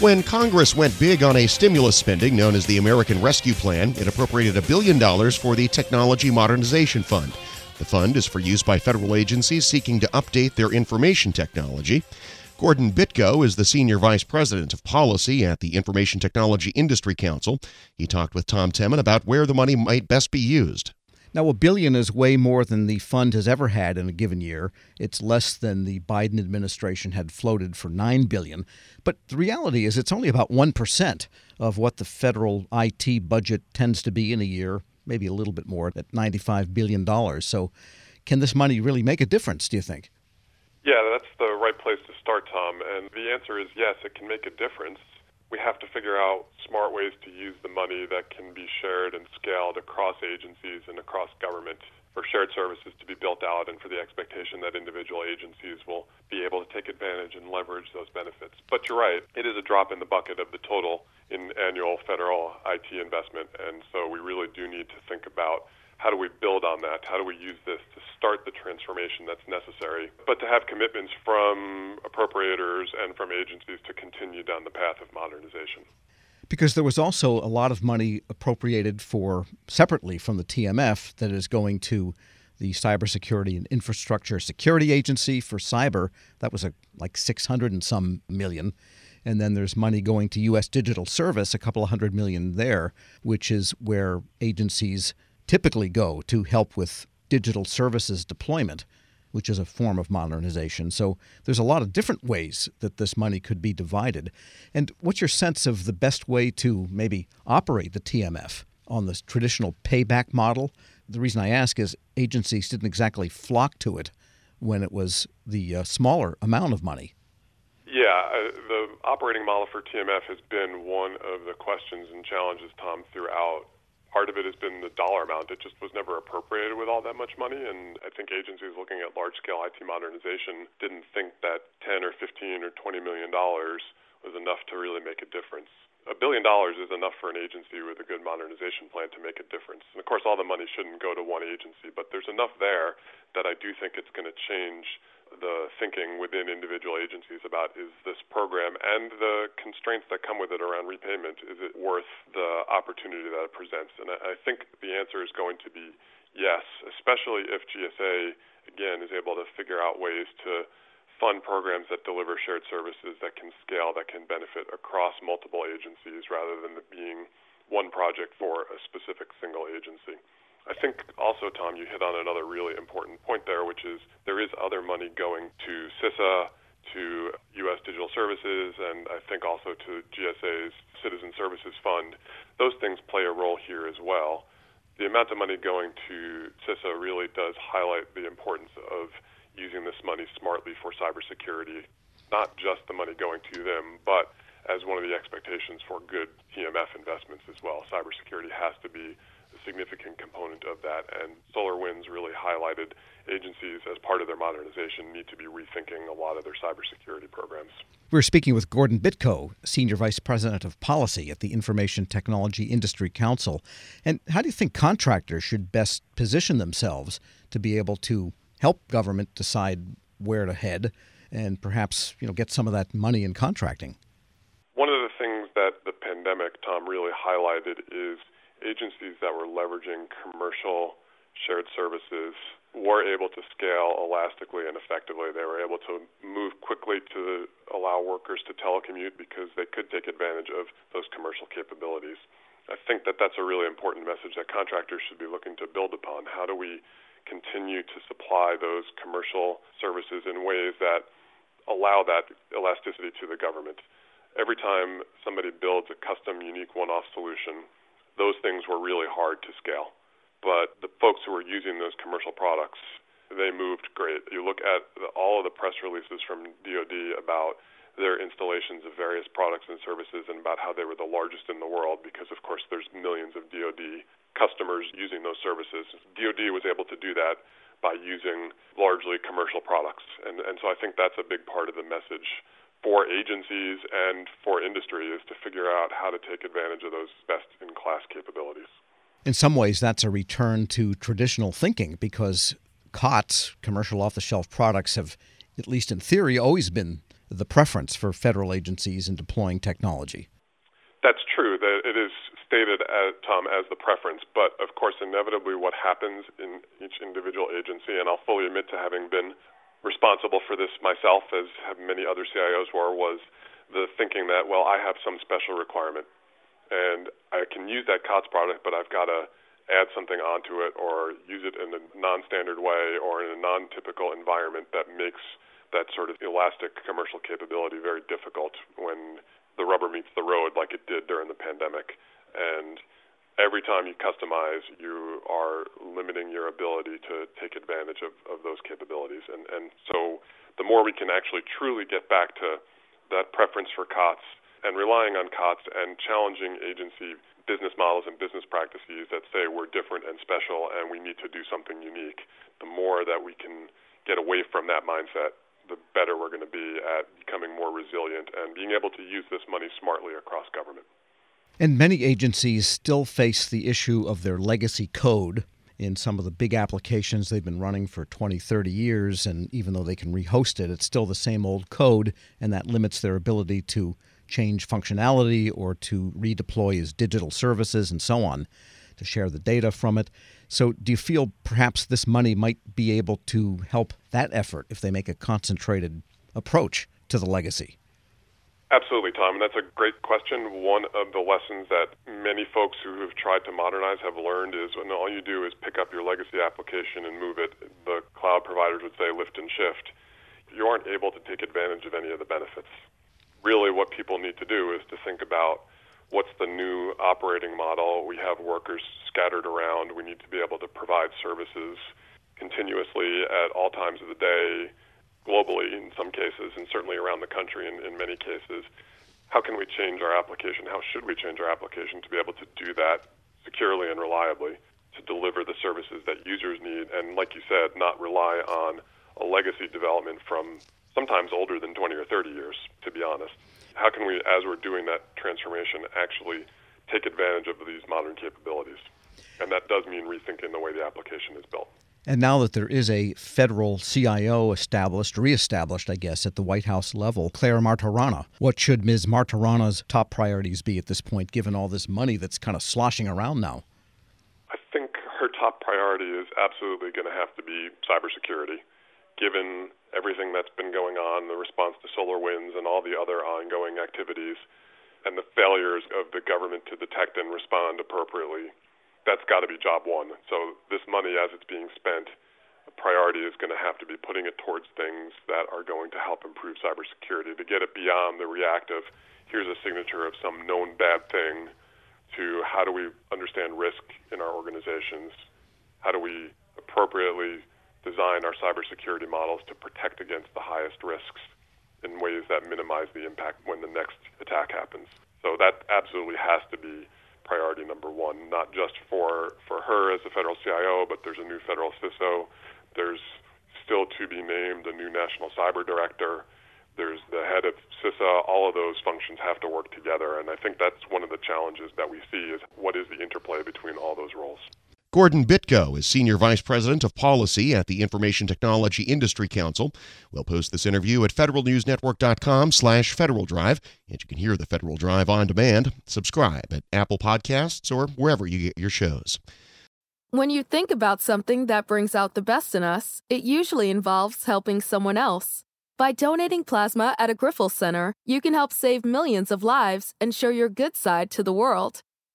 When Congress went big on a stimulus spending known as the American Rescue Plan, it appropriated a billion dollars for the Technology Modernization Fund. The fund is for use by federal agencies seeking to update their information technology. Gordon Bitko is the Senior Vice President of Policy at the Information Technology Industry Council. He talked with Tom Temin about where the money might best be used. Now, a billion is way more than the fund has ever had in a given year. It's less than the Biden administration had floated for 9 billion. But the reality is it's only about 1% of what the federal IT budget tends to be in a year, maybe a little bit more at 95 billion dollars. So, can this money really make a difference, do you think? Yeah, that's the right place to start, Tom. And the answer is yes, it can make a difference we have to figure out smart ways to use the money that can be shared and scaled across agencies and across government for shared services to be built out and for the expectation that individual agencies will be able to take advantage and leverage those benefits. But you're right, it is a drop in the bucket of the total in annual federal IT investment, and so we really do need to think about how do we build on that? How do we use this to start the transformation that's necessary? But to have commitments from appropriators and from agencies to continue down the path of modernization. Because there was also a lot of money appropriated for separately from the TMF that is going to the Cybersecurity and Infrastructure Security Agency for cyber. That was a, like 600 and some million. And then there's money going to U.S. Digital Service, a couple of hundred million there, which is where agencies typically go to help with digital services deployment, which is a form of modernization. So there's a lot of different ways that this money could be divided. And what's your sense of the best way to maybe operate the TMF on this traditional payback model? The reason I ask is agencies didn't exactly flock to it when it was the uh, smaller amount of money. Yeah, uh, the operating model for TMF has been one of the questions and challenges, Tom, throughout part of it has been the dollar amount. It just was never appropriated with all that much money. And I think agencies looking at large scale IT modernization didn't think that 10 or 15 or 20 million dollars was enough to really make a difference. A billion dollars is enough for an agency with a good modernization plan to make a difference. And of course, all the money shouldn't go to one agency, but there's enough there that I do think it's going to change the thinking within individual agencies about is this program and the constraints that come with it around repayment, is it worth the opportunity that it presents? And I think the answer is going to be yes, especially if GSA, again, is able to figure out ways to fund programs that deliver shared services that can scale, that can benefit across multiple agencies rather than being one project for a specific single agency. I think also, Tom, you hit on another really important point there, which is there is other money going to CISA, to U.S. Digital Services, and I think also to GSA's Citizen Services Fund. Those things play a role here as well. The amount of money going to CISA really does highlight the importance of using this money smartly for cybersecurity, not just the money going to them, but as one of the expectations for good TMF investments as well. Cybersecurity has to be significant component of that. And SolarWinds really highlighted agencies as part of their modernization need to be rethinking a lot of their cybersecurity programs. We're speaking with Gordon Bitko, Senior Vice President of Policy at the Information Technology Industry Council. And how do you think contractors should best position themselves to be able to help government decide where to head and perhaps, you know, get some of that money in contracting? One of the things that the pandemic, Tom, really highlighted is agencies that were leveraging commercial shared services were able to scale elastically and effectively. They were able to move quickly to allow workers to telecommute because they could take advantage of those commercial capabilities. I think that that's a really important message that contractors should be looking to build upon. How do we continue to supply those commercial services in ways that allow that elasticity to the government? Every time somebody builds a custom, unique one off solution, those things were really hard to scale. But the folks who were using those commercial products, they moved great. You look at the, all of the press releases from DoD about their installations of various products and services and about how they were the largest in the world because of course there's millions of DoD customers using those services. DoD was able to do that by using largely commercial products. And and so I think that's a big part of the message for agencies and for industry is to figure out how to take advantage of those best in class capabilities. In some ways, that's a return to traditional thinking because COTS, commercial off the shelf products, have, at least in theory, always been the preference for federal agencies in deploying technology. That's true. That it is stated, as, Tom, as the preference. But of course, inevitably, what happens in each individual agency, and I'll fully admit to having been responsible for this myself, as many other CIOs were, was the thinking that, well, I have some special requirement, and I can use that COTS product, but I've got to add something onto it or use it in a non-standard way or in a non-typical environment that makes that sort of elastic commercial capability very difficult when the rubber meets the road like it did during the pandemic. And every time you customize, you are limiting your ability to take advantage of, of those capabilities. And, and so the more we can actually truly get back to that preference for COTS and relying on COTS and challenging agency business models and business practices that say we're different and special and we need to do something unique, the more that we can get away from that mindset, the better we're going to be at becoming more resilient and being able to use this money smartly across government. And many agencies still face the issue of their legacy code in some of the big applications they've been running for 20, 30 years. And even though they can rehost it, it's still the same old code, and that limits their ability to change functionality or to redeploy as digital services and so on to share the data from it. So, do you feel perhaps this money might be able to help that effort if they make a concentrated approach to the legacy? Absolutely, Tom. And that's a great question. One of the lessons that many folks who have tried to modernize have learned is when all you do is pick up your legacy application and move it, the cloud providers would say lift and shift. You aren't able to take advantage of any of the benefits really what people need to do is to think about what's the new operating model. We have workers scattered around. We need to be able to provide services continuously at all times of the day, globally in some cases, and certainly around the country in, in many cases. How can we change our application? How should we change our application to be able to do that securely and reliably to deliver the services that users need? And like you said, not rely on a legacy development from sometimes older than 20 or 30 years, to be honest. How can we, as we're doing that transformation, actually take advantage of these modern capabilities? And that does mean rethinking the way the application is built. And now that there is a federal CIO established, reestablished, I guess, at the White House level, Clare Martorana, what should Ms. Martorana's top priorities be at this point, given all this money that's kind of sloshing around now? I think her top priority is absolutely going to have to be cybersecurity, given everything that's been going on, the response to SolarWinds, and all the other ongoing activities, and the failures of the government to detect and respond appropriately, that's got to be job one. So this money, as it's being spent, the priority is going to have to be putting it towards things that are going to help improve cybersecurity to get it beyond the reactive, here's a signature of some known bad thing, to how do we understand risk in our organizations? How do we appropriately design our cybersecurity models to protect against the highest risks in ways that minimize the impact when the next attack happens. So that absolutely has to be priority number one, not just for, for her as the federal CIO, but there's a new federal CISO. There's still to be named a new national cyber director. There's the head of CISA. All of those functions have to work together. And I think that's one of the challenges that we see is what is the interplay between all those roles. Gordon Bitko is Senior Vice President of Policy at the Information Technology Industry Council. We'll post this interview at federalnewsnetwork.com slash Federal Drive, and you can hear the Federal Drive on demand. Subscribe at Apple Podcasts or wherever you get your shows. When you think about something that brings out the best in us, it usually involves helping someone else. By donating plasma at a Grifols Center, you can help save millions of lives and show your good side to the world.